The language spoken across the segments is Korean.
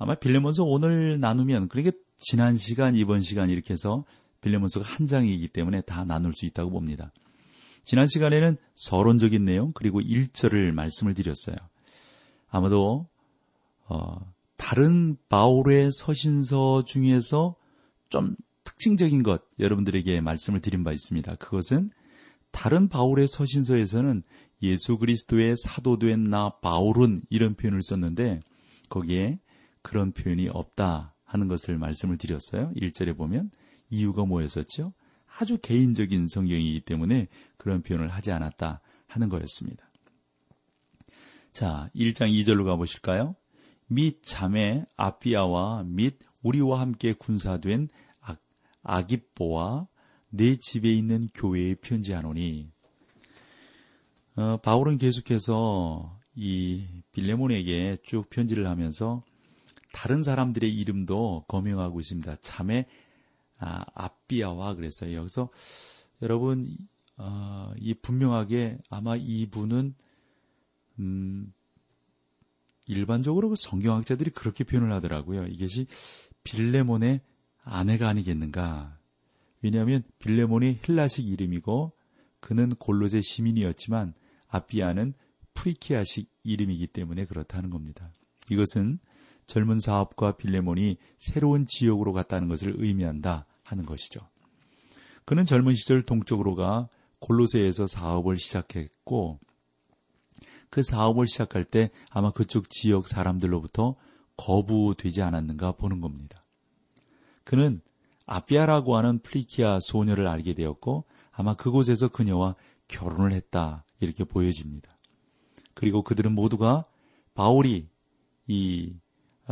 아마 빌레몬서 오늘 나누면 그러니까 지난 시간 이번 시간 이렇게 해서 빌레몬서가 한 장이기 때문에 다 나눌 수 있다고 봅니다. 지난 시간에는 서론적인 내용 그리고 1절을 말씀을 드렸어요. 아마도 어, 다른 바울의 서신서 중에서 좀 특징적인 것 여러분들에게 말씀을 드린 바 있습니다. 그것은 다른 바울의 서신서에서는 예수 그리스도의 사도된 나 바울은 이런 표현을 썼는데 거기에 그런 표현이 없다 하는 것을 말씀을 드렸어요. 1절에 보면 이유가 뭐였었죠? 아주 개인적인 성경이기 때문에 그런 표현을 하지 않았다 하는 거였습니다. 자, 1장 2절로 가보실까요? 및 자매 아피아와 및 우리와 함께 군사된 아, 아기뽀와 내 집에 있는 교회에 편지하노니 어, 바울은 계속해서 이 빌레몬에게 쭉 편지를 하면서 다른 사람들의 이름도 거명하고 있습니다. 참에 아, 아비아와 그랬어요. 여기서 여러분 어, 이 분명하게 아마 이분은 음, 일반적으로 그 성경학자들이 그렇게 표현을 하더라고요. 이것이 빌레몬의 아내가 아니겠는가. 왜냐하면 빌레몬이 헬라식 이름이고 그는 골로제 시민이었지만 아비아는 프리키아식 이름이기 때문에 그렇다는 겁니다. 이것은 젊은 사업가 빌레몬이 새로운 지역으로 갔다는 것을 의미한다 하는 것이죠. 그는 젊은 시절 동쪽으로 가 골로세에서 사업을 시작했고 그 사업을 시작할 때 아마 그쪽 지역 사람들로부터 거부되지 않았는가 보는 겁니다. 그는 아비아라고 하는 플리키아 소녀를 알게 되었고 아마 그곳에서 그녀와 결혼을 했다 이렇게 보여집니다. 그리고 그들은 모두가 바울이 이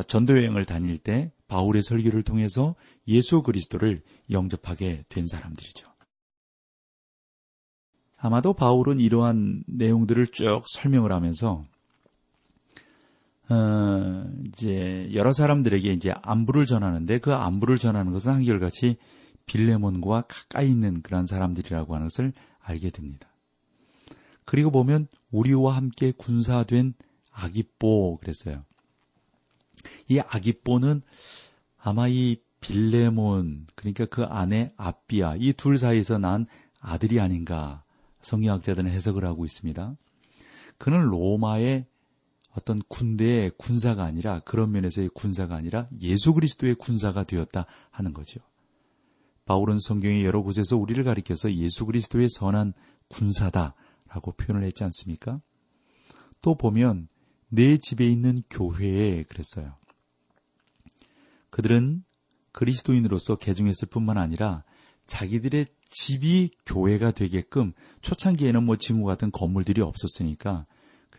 전도 여행을 다닐 때 바울의 설교를 통해서 예수 그리스도를 영접하게 된 사람들이죠. 아마도 바울은 이러한 내용들을 쭉 설명을 하면서 어, 이제 여러 사람들에게 이제 안부를 전하는데 그 안부를 전하는 것은 한결같이 빌레몬과 가까이 있는 그런 사람들이라고 하는 것을 알게 됩니다. 그리고 보면 우리와 함께 군사된 아기뽀 그랬어요. 이 아기뽀는 아마 이 빌레몬 그러니까 그 아내 아비아 이 둘 사이에서 난 아들이 아닌가 성경학자들은 해석을 하고 있습니다. 그는 로마의 어떤 군대의 군사가 아니라 그런 면에서의 군사가 아니라 예수 그리스도의 군사가 되었다 하는 거죠. 바울은 성경의 여러 곳에서 우리를 가리켜서 예수 그리스도의 선한 군사다라고 표현을 했지 않습니까? 또 보면 내 집에 있는 교회에 그랬어요. 그들은 그리스도인으로서 개종했을 뿐만 아니라 자기들의 집이 교회가 되게끔 초창기에는 뭐 지구 같은 건물들이 없었으니까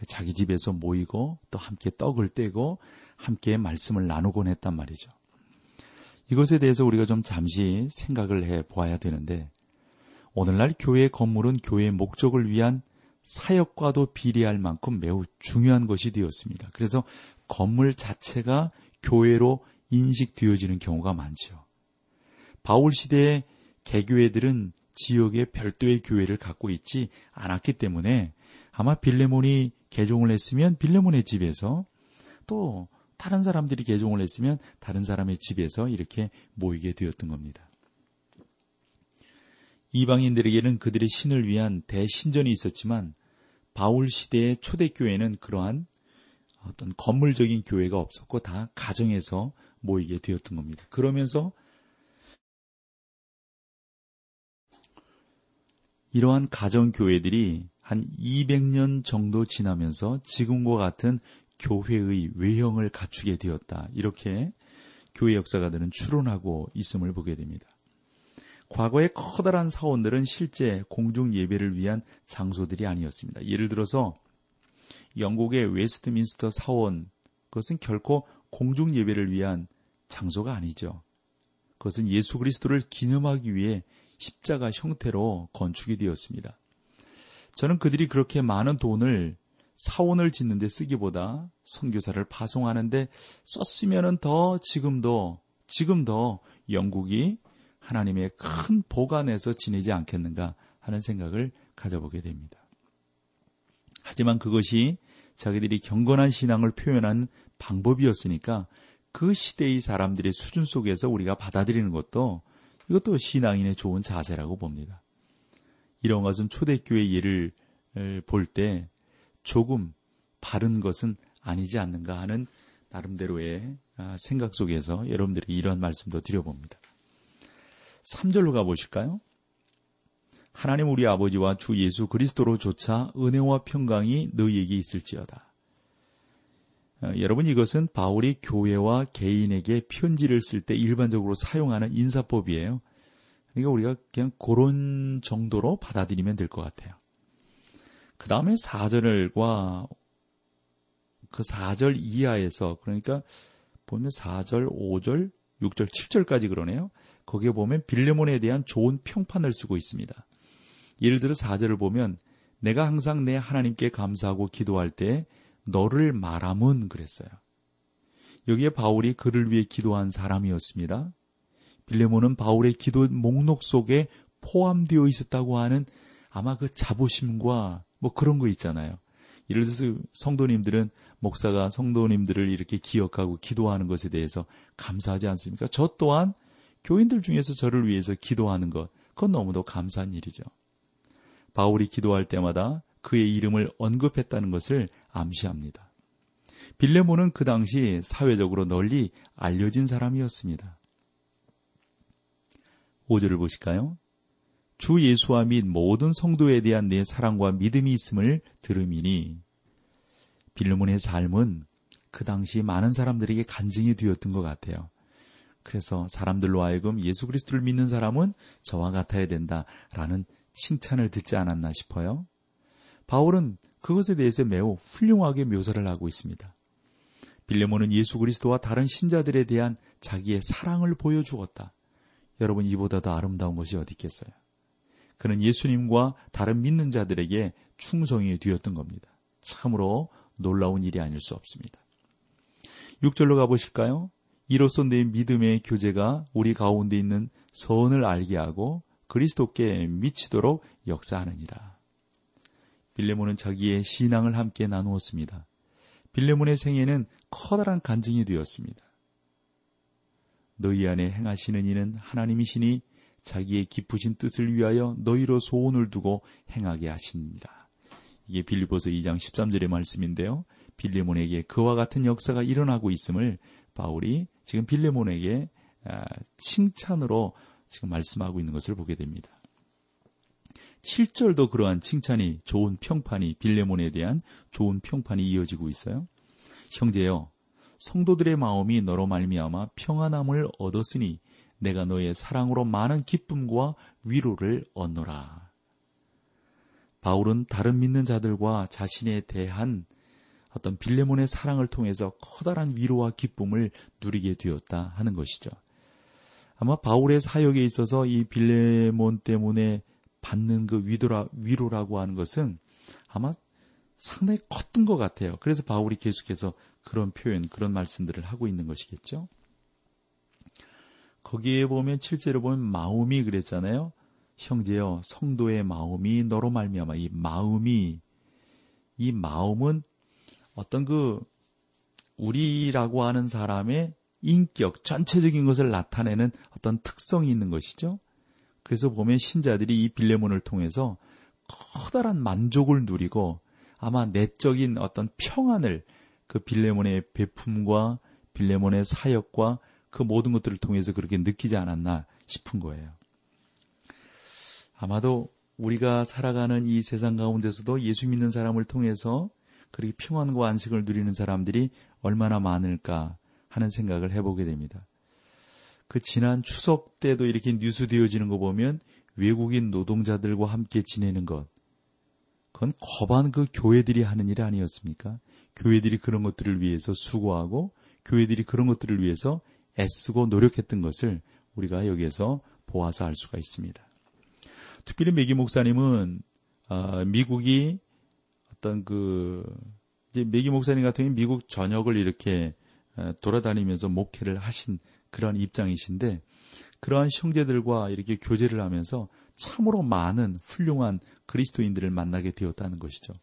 자기 집에서 모이고 또 함께 떡을 떼고 함께 말씀을 나누곤 했단 말이죠. 이것에 대해서 우리가 좀 잠시 생각을 해 보아야 되는데 오늘날 교회 건물은 교회의 목적을 위한 사역과도 비례할 만큼 매우 중요한 것이 되었습니다. 그래서 건물 자체가 교회로 인식되어지는 경우가 많죠. 바울 시대에 개교회들은 지역에 별도의 교회를 갖고 있지 않았기 때문에 아마 빌레몬이 개종을 했으면 빌레몬의 집에서 또 다른 사람들이 개종을 했으면 다른 사람의 집에서 이렇게 모이게 되었던 겁니다. 이방인들에게는 그들의 신을 위한 대신전이 있었지만 바울 시대의 초대교회는 그러한 어떤 건물적인 교회가 없었고 다 가정에서 모이게 되었던 겁니다. 그러면서 이러한 가정교회들이 한 200년 정도 지나면서 지금과 같은 교회의 외형을 갖추게 되었다. 이렇게 교회 역사가들은 추론하고 있음을 보게 됩니다. 과거의 커다란 사원들은 실제 공중 예배를 위한 장소들이 아니었습니다. 예를 들어서 영국의 웨스트민스터 사원, 그것은 결코 공중 예배를 위한 장소가 아니죠. 그것은 예수 그리스도를 기념하기 위해 십자가 형태로 건축이 되었습니다. 저는 그들이 그렇게 많은 돈을 사원을 짓는데 쓰기보다 선교사를 파송하는데 썼으면 더 지금도 지금 더 영국이 하나님의 큰 복 안에서 지내지 않겠는가 하는 생각을 가져보게 됩니다. 하지만 그것이 자기들이 경건한 신앙을 표현한 방법이었으니까 그 시대의 사람들의 수준 속에서 우리가 받아들이는 것도 이것도 신앙인의 좋은 자세라고 봅니다. 이런 것은 초대교회 예를 볼 때 조금 바른 것은 아니지 않는가 하는 나름대로의 아, 생각 속에서 여러분들이 이런 말씀도 드려봅니다. 3절로 가보실까요? 하나님 우리 아버지와 주 예수 그리스도로조차 은혜와 평강이 너희에게 있을지어다. 어, 여러분 이것은 바울이 교회와 개인에게 편지를 쓸 때 일반적으로 사용하는 인사법이에요. 그러니까 우리가 그냥 그런 정도로 받아들이면 될 것 같아요. 그 다음에 4절과 그 4절 이하에서 그러니까 보면 4절, 5절, 6절, 7절까지 그러네요. 거기에 보면 빌레몬에 대한 좋은 평판을 쓰고 있습니다. 예를 들어 4절을 보면 내가 항상 내 하나님께 감사하고 기도할 때 너를 말함은 그랬어요. 여기에 바울이 그를 위해 기도한 사람이었습니다. 빌레몬은 바울의 기도 목록 속에 포함되어 있었다고 하는 아마 그 자부심과 뭐 그런 거 있잖아요. 예를 들어서 성도님들은 목사가 성도님들을 이렇게 기억하고 기도하는 것에 대해서 감사하지 않습니까? 저 또한 교인들 중에서 저를 위해서 기도하는 것, 그건 너무도 감사한 일이죠. 바울이 기도할 때마다 그의 이름을 언급했다는 것을 암시합니다. 빌레몬은 그 당시 사회적으로 널리 알려진 사람이었습니다. 5절을 보실까요? 주 예수와 및 모든 성도에 대한 내 사랑과 믿음이 있음을 들음이니 빌레몬의 삶은 그 당시 많은 사람들에게 간증이 되었던 것 같아요. 그래서 사람들로 하여금 예수 그리스도를 믿는 사람은 저와 같아야 된다라는 칭찬을 듣지 않았나 싶어요. 바울은 그것에 대해서 매우 훌륭하게 묘사를 하고 있습니다. 빌레몬은 예수 그리스도와 다른 신자들에 대한 자기의 사랑을 보여주었다. 여러분 이보다 더 아름다운 것이 어디 있겠어요? 그는 예수님과 다른 믿는 자들에게 충성이 되었던 겁니다. 참으로 놀라운 일이 아닐 수 없습니다. 6절로 가보실까요? 이로써 내 믿음의 교제가 우리 가운데 있는 선을 알게 하고 그리스도께 미치도록 역사하느니라. 빌레몬은 자기의 신앙을 함께 나누었습니다. 빌레몬의 생애는 커다란 간증이 되었습니다. 너희 안에 행하시는 이는 하나님이시니 자기의 기쁘신 뜻을 위하여 너희로 소원을 두고 행하게 하십니다. 이게 빌리보서 2장 13절의 말씀인데요. 빌레몬에게 그와 같은 역사가 일어나고 있음을 바울이 지금 빌레몬에게 아, 칭찬으로 지금 말씀하고 있는 것을 보게 됩니다. 7절도 그러한 칭찬이 좋은 평판이 빌레몬에 대한 좋은 평판이 이어지고 있어요. 형제여 성도들의 마음이 너로 말미암아 평안함을 얻었으니 내가 너의 사랑으로 많은 기쁨과 위로를 얻노라. 바울은 다른 믿는 자들과 자신에 대한 어떤 빌레몬의 사랑을 통해서 커다란 위로와 기쁨을 누리게 되었다 하는 것이죠. 아마 바울의 사역에 있어서 이 빌레몬 때문에 받는 그 위로라, 위로라고 하는 것은 아마 상당히 컸던 것 같아요. 그래서 바울이 계속해서 그런 표현, 그런 말씀들을 하고 있는 것이겠죠. 거기에 보면 실제로 보면 마음이 그랬잖아요. 형제여 성도의 마음이 너로 말미암아 이 마음이 이 마음은 어떤 그 우리라고 하는 사람의 인격 전체적인 것을 나타내는 어떤 특성이 있는 것이죠. 그래서 보면 신자들이 이 빌레몬을 통해서 커다란 만족을 누리고 아마 내적인 어떤 평안을 그 빌레몬의 베품과 빌레몬의 사역과 그 모든 것들을 통해서 그렇게 느끼지 않았나 싶은 거예요. 아마도 우리가 살아가는 이 세상 가운데서도 예수 믿는 사람을 통해서 그렇게 평안과 안식을 누리는 사람들이 얼마나 많을까 하는 생각을 해보게 됩니다. 그 지난 추석 때도 이렇게 뉴스 되어지는 거 보면 외국인 노동자들과 함께 지내는 것. 그건 거반 그 교회들이 하는 일 아니었습니까? 교회들이 그런 것들을 위해서 수고하고 교회들이 그런 것들을 위해서 애쓰고 노력했던 것을 우리가 여기에서 보아서 알 수가 있습니다. 특별히 메기 목사님은 어, 미국이 어떤 그 이제 메기 목사님 같은 경우 미국 전역을 이렇게 어, 돌아다니면서 목회를 하신 그런 입장이신데 그러한 형제들과 이렇게 교제를 하면서 참으로 많은 훌륭한 그리스도인들을 만나게 되었다는 것이죠.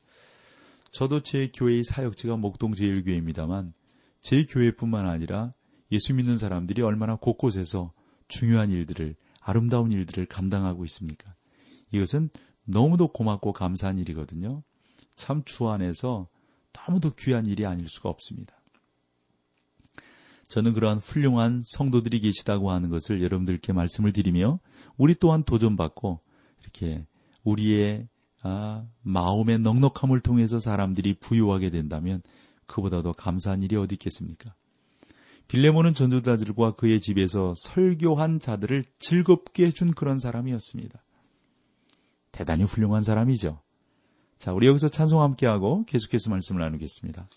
저도 제 교회의 사역지가 목동제일교회입니다만 제 교회뿐만 아니라 예수 믿는 사람들이 얼마나 곳곳에서 중요한 일들을 아름다운 일들을 감당하고 있습니까? 이것은 너무도 고맙고 감사한 일이거든요. 참 주 안에서 너무도 귀한 일이 아닐 수가 없습니다. 저는 그러한 훌륭한 성도들이 계시다고 하는 것을 여러분들께 말씀을 드리며 우리 또한 도전받고 이렇게 우리의 아, 마음의 넉넉함을 통해서 사람들이 부유하게 된다면 그보다도 감사한 일이 어디 있겠습니까? 빌레몬은 전도자들과 그의 집에서 설교한 자들을 즐겁게 해준 그런 사람이었습니다. 대단히 훌륭한 사람이죠. 자, 우리 여기서 찬송 함께하고 계속해서 말씀을 나누겠습니다.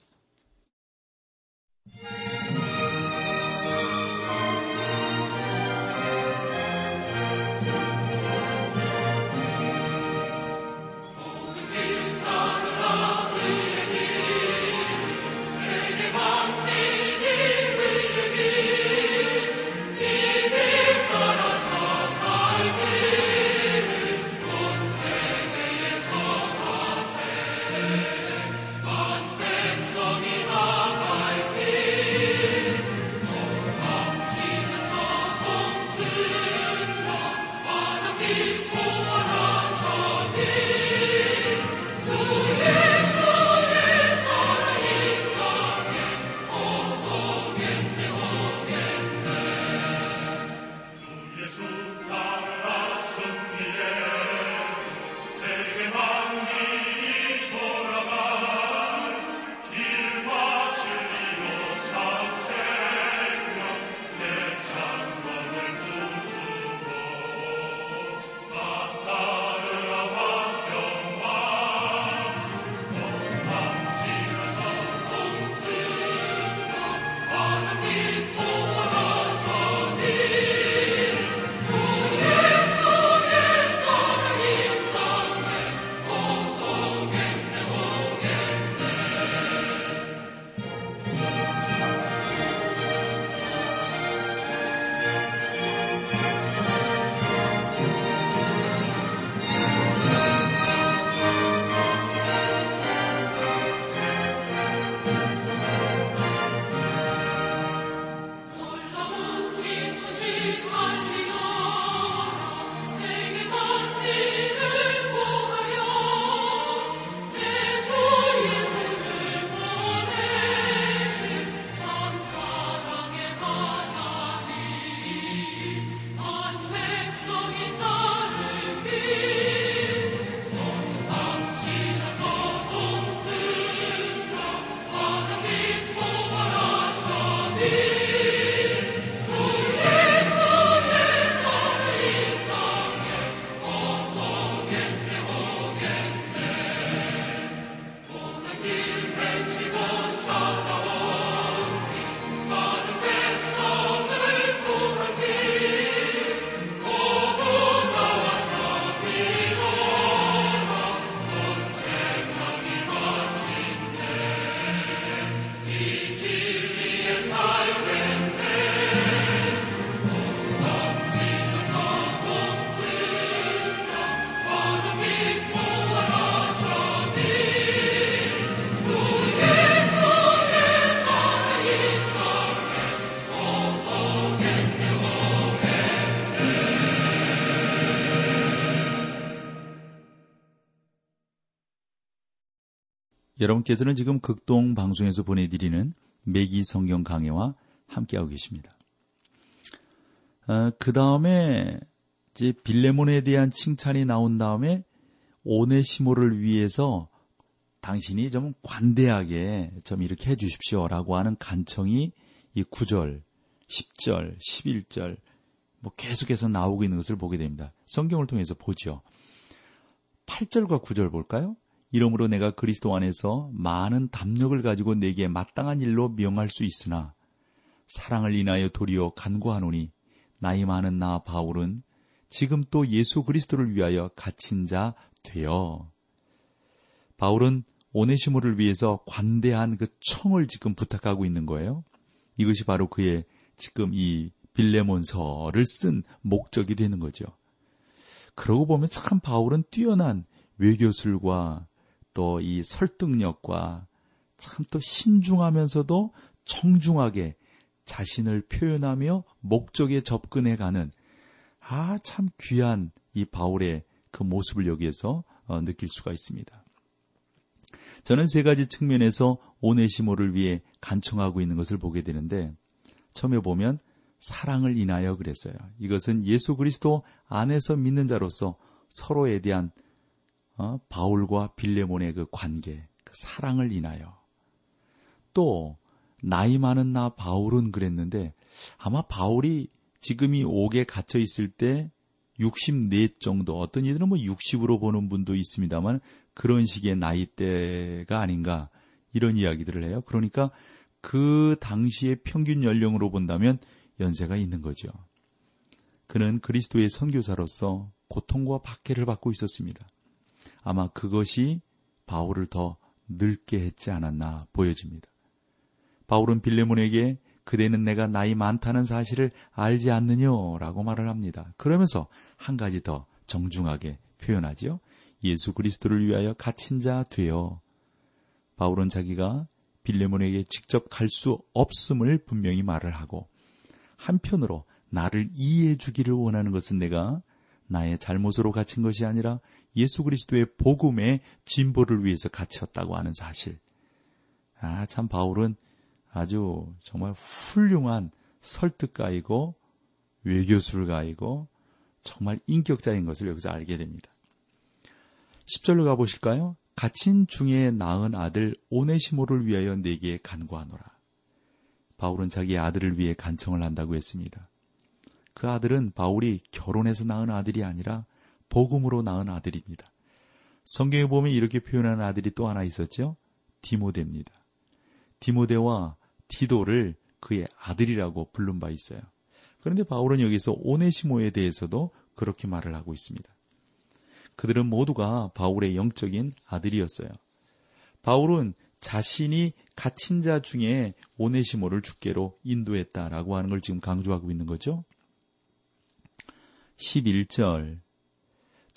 여러분께서는 지금 극동 방송에서 보내드리는 매기 성경 강해와 함께하고 계십니다. 어, 그 다음에 이제 빌레몬에 대한 칭찬이 나온 다음에 오네시모를 위해서 당신이 좀 관대하게 좀 이렇게 해주십시오라고 하는 간청이 이 9절, 10절, 11절 뭐 계속해서 나오고 있는 것을 보게 됩니다. 성경을 통해서 보죠. 8절과 9절 볼까요? 이러므로 내가 그리스도 안에서 많은 담력을 가지고 내게 마땅한 일로 명할 수 있으나 사랑을 인하여 도리어 간구하노니 나이 많은 나 바울은 지금 또 예수 그리스도를 위하여 갇힌 자 되어 바울은 오네시모를 위해서 관대한 그 청을 지금 부탁하고 있는 거예요. 이것이 바로 그의 지금 이 빌레몬서를 쓴 목적이 되는 거죠. 그러고 보면 참 바울은 뛰어난 외교술과 또 이 설득력과 참 또 신중하면서도 정중하게 자신을 표현하며 목적에 접근해 가는 아, 참 귀한 이 바울의 그 모습을 여기에서 어, 느낄 수가 있습니다. 저는 세 가지 측면에서 오네시모를 위해 간청하고 있는 것을 보게 되는데 처음에 보면 사랑을 인하여 그랬어요. 이것은 예수 그리스도 안에서 믿는 자로서 서로에 대한 어, 바울과 빌레몬의 그 관계, 그 사랑을 인하여 또 나이 많은 나 바울은 그랬는데 아마 바울이 지금 이 옥에 갇혀 있을 때 64 정도 어떤 이들은 뭐 60으로 보는 분도 있습니다만 그런 식의 나이대가 아닌가 이런 이야기들을 해요. 그러니까 그 당시의 평균 연령으로 본다면 연세가 있는 거죠. 그는 그리스도의 선교사로서 고통과 박해를 받고 있었습니다. 아마 그것이 바울을 더 늙게 했지 않았나 보여집니다. 바울은 빌레몬에게 그대는 내가 나이 많다는 사실을 알지 않느냐라고 말을 합니다. 그러면서 한 가지 더 정중하게 표현하지요. 예수 그리스도를 위하여 갇힌 자 되어 바울은 자기가 빌레몬에게 직접 갈 수 없음을 분명히 말을 하고 한편으로 나를 이해해 주기를 원하는 것은 내가 나의 잘못으로 갇힌 것이 아니라 예수 그리스도의 복음의 진보를 위해서 갇혔다고 하는 사실. 아, 참 바울은 아주 정말 훌륭한 설득가이고 외교술가이고 정말 인격자인 것을 여기서 알게 됩니다. 10절로 가보실까요? 갇힌 중에 낳은 아들 오네시모를 위하여 내게 간구하노라. 바울은 자기 아들을 위해 간청을 한다고 했습니다. 그 아들은 바울이 결혼해서 낳은 아들이 아니라 복음으로 낳은 아들입니다. 성경에 보면 이렇게 표현하는 아들이 또 하나 있었죠. 디모데입니다. 디모데와 디도를 그의 아들이라고 부른 바 있어요. 그런데 바울은 여기서 오네시모에 대해서도 그렇게 말을 하고 있습니다. 그들은 모두가 바울의 영적인 아들이었어요. 바울은 자신이 갇힌 자 중에 오네시모를 주께로 인도했다라고 하는 걸 지금 강조하고 있는 거죠. 11절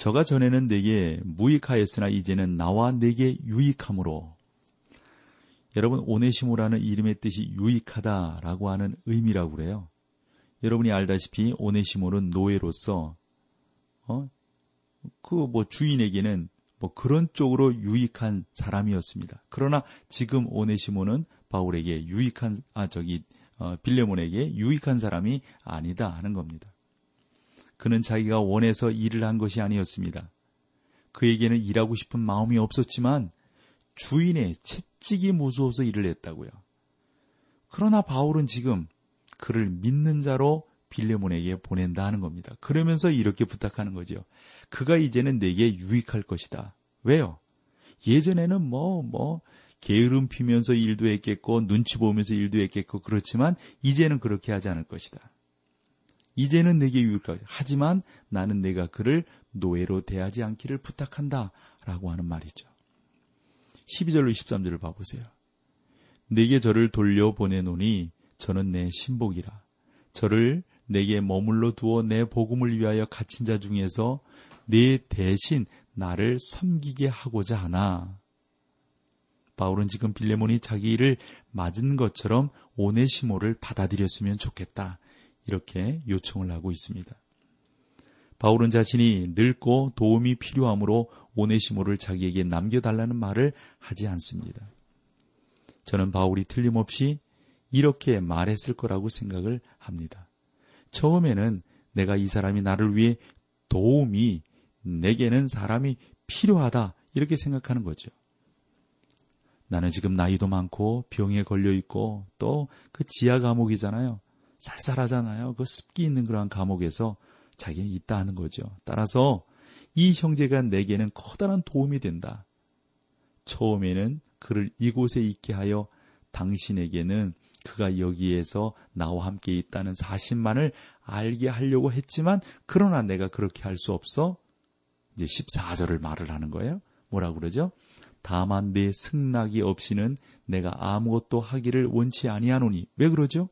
저가 전에는 내게 무익하였으나 이제는 나와 내게 유익함으로 여러분 오네시모라는 이름의 뜻이 유익하다라고 하는 의미라고 그래요. 여러분이 알다시피 오네시모는 노예로서 어? 그 뭐 주인에게는 뭐 그런 쪽으로 유익한 사람이었습니다. 그러나 지금 오네시모는 바울에게 유익한 아 저기 어, 빌레몬에게 유익한 사람이 아니다 하는 겁니다. 그는 자기가 원해서 일을 한 것이 아니었습니다. 그에게는 일하고 싶은 마음이 없었지만 주인의 채찍이 무서워서 일을 했다고요. 그러나 바울은 지금 그를 믿는 자로 빌레몬에게 보낸다 하는 겁니다. 그러면서 이렇게 부탁하는 거죠. 그가 이제는 내게 유익할 것이다. 왜요? 예전에는 뭐, 뭐, 게으름 피면서 일도 했겠고, 눈치 보면서 일도 했겠고, 그렇지만, 이제는 그렇게 하지 않을 것이다. 이제는 내게 것이다. 하지만 나는 내가 그를 노예로 대하지 않기를 부탁한다. 라고 하는 말이죠. 12절로 23절을 봐보세요. 내게 저를 돌려보내노니 저는 내 신복이라. 저를 내게 머물러 두어 내 복음을 위하여 갇힌 자 중에서 내 대신 나를 섬기게 하고자 하나. 바울은 지금 빌레몬이 자기 일을 맞은 것처럼 오네시모를 받아들였으면 좋겠다. 이렇게 요청을 하고 있습니다. 바울은 자신이 늙고 도움이 필요하므로 오네시모를 자기에게 남겨달라는 말을 하지 않습니다. 저는 바울이 틀림없이 이렇게 말했을 거라고 생각을 합니다. 처음에는 내가 이 사람이 나를 위해 도움이 내게는 사람이 필요하다 이렇게 생각하는 거죠. 나는 지금 나이도 많고 병에 걸려 있고 또 그 지하 감옥이잖아요. 쌀쌀하잖아요. 그 습기 있는 그러한 감옥에서 자기는 있다 하는 거죠. 따라서 이 형제가 내게는 커다란 도움이 된다. 처음에는 그를 이곳에 있게 하여 당신에게는 그가 여기에서 나와 함께 있다는 사실만을 알게 하려고 했지만 그러나 내가 그렇게 할 수 없어 이제 14절을 말을 하는 거예요. 뭐라 그러죠? 다만 내 승낙이 없이는 내가 아무것도 하기를 원치 아니하노니 왜 그러죠?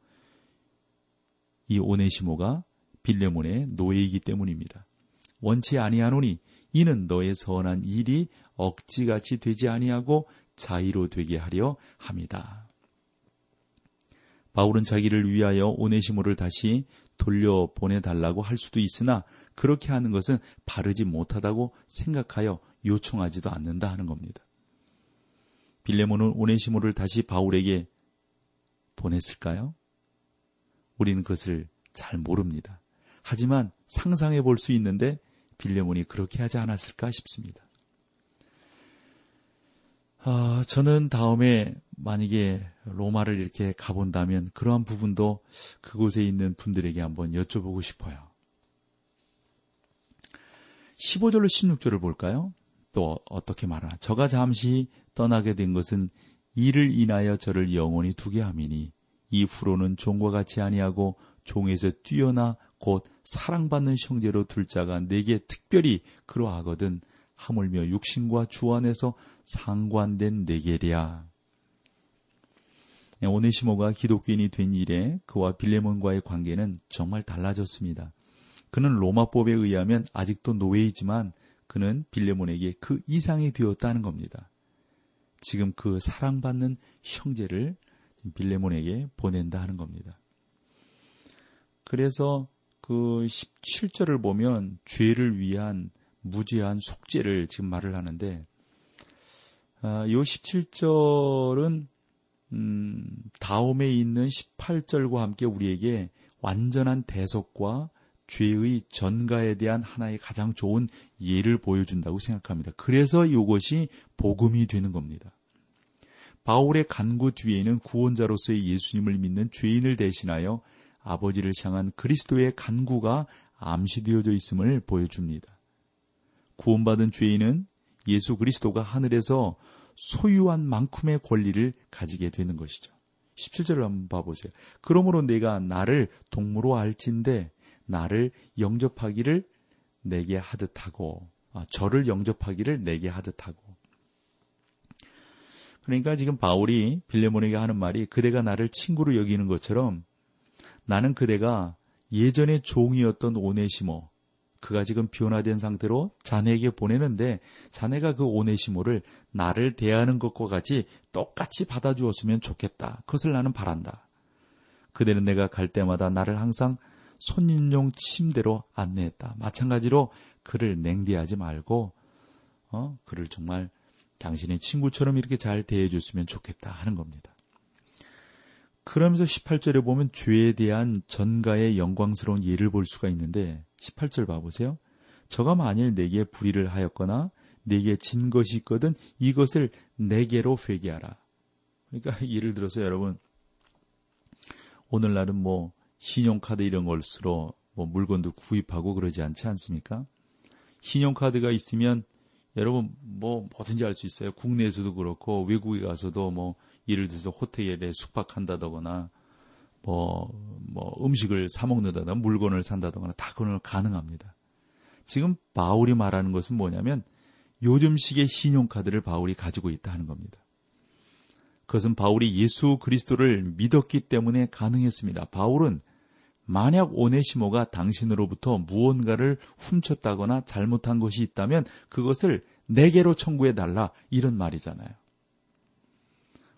이 오네시모가 빌레몬의 노예이기 때문입니다. 원치 아니하노니 이는 너의 선한 일이 억지같이 되지 아니하고 자의로 되게 하려 합니다. 바울은 자기를 위하여 오네시모를 다시 돌려 보내달라고 할 수도 있으나 그렇게 하는 것은 바르지 못하다고 생각하여 요청하지도 않는다 하는 겁니다. 빌레몬은 오네시모를 다시 바울에게 보냈을까요? 우리는 그것을 잘 모릅니다. 하지만 상상해 볼 수 있는데 빌레몬이 그렇게 하지 않았을까 싶습니다. 아, 저는 다음에 만약에 로마를 이렇게 가본다면 그러한 부분도 그곳에 있는 분들에게 한번 여쭤보고 싶어요. 15절로 16절을 볼까요? 또 어떻게 말하나? 저가 잠시 떠나게 된 것은 이를 인하여 저를 영원히 두게 함이니 이후로는 종과 같이 아니하고 종에서 뛰어나 곧 사랑받는 형제로 둘 자가 내게 특별히 그러하거든 하물며 육신과 주 안에서 상관된 내게랴. 오네시모가 기독교인이 된 이래 그와 빌레몬과의 관계는 정말 달라졌습니다. 그는 로마법에 의하면 아직도 노예이지만 그는 빌레몬에게 그 이상이 되었다는 겁니다. 지금 그 사랑받는 형제를 빌레몬에게 보낸다 하는 겁니다. 그래서 그 17절을 보면 죄를 위한 무죄한 속죄를 지금 말을 하는데 아, 이 17절은 음, 다음에 있는 18절과 함께 우리에게 완전한 대속과 죄의 전가에 대한 하나의 가장 좋은 예를 보여준다고 생각합니다. 그래서 이것이 복음이 되는 겁니다. 바울의 간구 뒤에는 구원자로서의 예수님을 믿는 죄인을 대신하여 아버지를 향한 그리스도의 간구가 암시되어져 있음을 보여줍니다. 구원받은 죄인은 예수 그리스도가 하늘에서 소유한 만큼의 권리를 가지게 되는 것이죠. 17절을 한번 봐보세요. 그러므로 내가 나를 동무로 알진데 나를 영접하기를 내게 하듯 하고 아, 저를 영접하기를 내게 하듯 하고 그러니까 지금 바울이 빌레몬에게 하는 말이 그대가 나를 친구로 여기는 것처럼 나는 그대가 예전에 종이었던 오네시모 그가 지금 변화된 상태로 자네에게 보내는데 자네가 그 오네시모를 나를 대하는 것과 같이 똑같이 받아주었으면 좋겠다. 그것을 나는 바란다. 그대는 내가 갈 때마다 나를 항상 손님용 침대로 안내했다. 마찬가지로 그를 냉대하지 말고 어 그를 정말 당신의 친구처럼 이렇게 잘 대해줬으면 좋겠다 하는 겁니다. 그러면서 18절에 보면 죄에 대한 전가의 영광스러운 예를 볼 수가 있는데 18절 봐보세요. 저가 만일 내게 불의를 하였거나 내게 진 것이 있거든 이것을 내게로 회개하라. 그러니까 예를 들어서 여러분 오늘날은 뭐 신용카드 이런 걸수로 뭐 물건도 구입하고 그러지 않지 않습니까? 신용카드가 있으면 여러분 뭐 뭐든지 할 수 있어요. 국내에서도 그렇고 외국에 가서도 뭐 예를 들어서 호텔에 숙박한다거나 뭐, 뭐 음식을 사 먹는다거나 물건을 산다거나 다 그건 가능합니다. 지금 바울이 말하는 것은 뭐냐면 요즘식의 신용카드를 바울이 가지고 있다 하는 겁니다. 그것은 바울이 예수 그리스도를 믿었기 때문에 가능했습니다. 바울은 만약 오네시모가 당신으로부터 무언가를 훔쳤다거나 잘못한 것이 있다면 그것을 내게로 청구해 달라 이런 말이잖아요.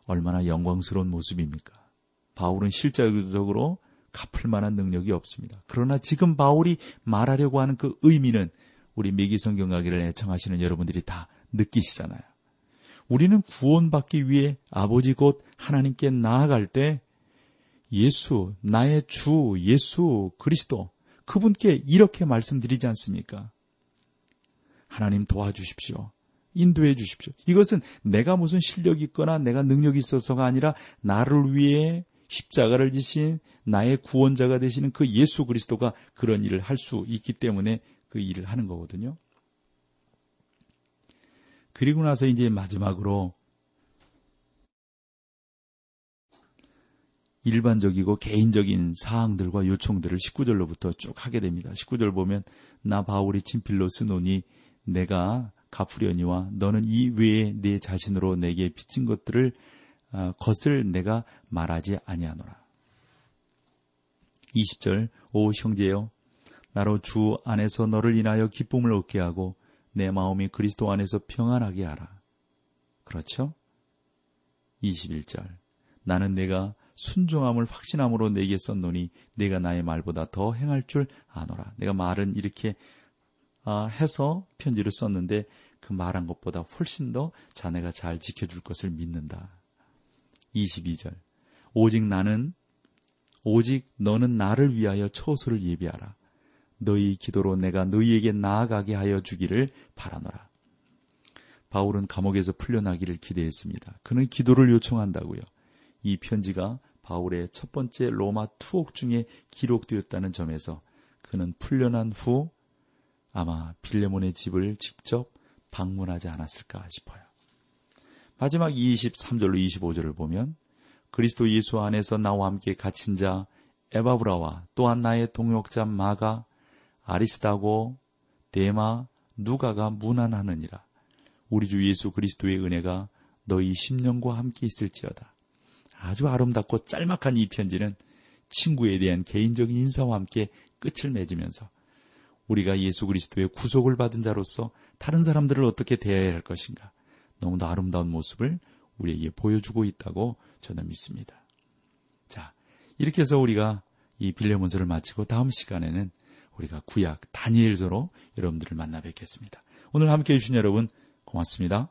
얼마나 영광스러운 모습입니까? 바울은 실제적으로 갚을 만한 능력이 없습니다. 그러나 지금 바울이 말하려고 하는 그 의미는 우리 미기 성경 가기를 애청하시는 여러분들이 다 느끼시잖아요. 우리는 구원받기 위해 아버지 곧 하나님께 나아갈 때 예수, 나의 주, 예수, 그리스도, 그분께 이렇게 말씀드리지 않습니까? 하나님 도와주십시오. 인도해 주십시오. 이것은 내가 무슨 실력이 있거나 내가 능력이 있어서가 아니라 나를 위해 십자가를 지신 나의 구원자가 되시는 그 예수 그리스도가 그런 일을 할 수 있기 때문에 그 일을 하는 거거든요. 그리고 나서 이제 마지막으로 일반적이고 개인적인 사항들과 요청들을 19절로부터 쭉 하게 됩니다. 19절 보면 나 바울이 친필로 쓰노니 내가 갚으려니와 너는 이 외에 내 자신으로 내게 빚진 것들을 어, 것을 내가 말하지 아니하노라. 20절 오 형제여 나로 주 안에서 너를 인하여 기쁨을 얻게 하고 내 마음이 그리스도 안에서 평안하게 하라. 그렇죠? 21절 나는 내가 순종함을 확신함으로 내게 썼노니 내가 나의 말보다 더 행할 줄 아노라. 내가 말은 이렇게 아, 해서 편지를 썼는데 그 말한 것보다 훨씬 더 자네가 잘 지켜줄 것을 믿는다. 22절. 오직 나는, 오직 너는 나를 위하여 초소를 예비하라. 너희 기도로 내가 너희에게 나아가게 하여 주기를 바라노라. 바울은 감옥에서 풀려나기를 기대했습니다. 그는 기도를 요청한다고요. 이 편지가 바울의 첫 번째 로마 투옥 중에 기록되었다는 점에서 그는 풀려난 후 아마 빌레몬의 집을 직접 방문하지 않았을까 싶어요. 마지막 23절로 25절을 보면 그리스도 예수 안에서 나와 함께 갇힌 자 에바브라와 또한 나의 동역자 마가 아리스다고 데마 누가가 무난하느니라. 우리 주 예수 그리스도의 은혜가 너희 심령과 함께 있을지어다. 아주 아름답고 짤막한 이 편지는 친구에 대한 개인적인 인사와 함께 끝을 맺으면서 우리가 예수 그리스도의 구속을 받은 자로서 다른 사람들을 어떻게 대해야 할 것인가 너무나 아름다운 모습을 우리에게 보여주고 있다고 저는 믿습니다. 자, 이렇게 해서 우리가 이 빌레몬서를 마치고 다음 시간에는 우리가 구약 다니엘서로 여러분들을 만나 뵙겠습니다. 오늘 함께 해주신 여러분 고맙습니다.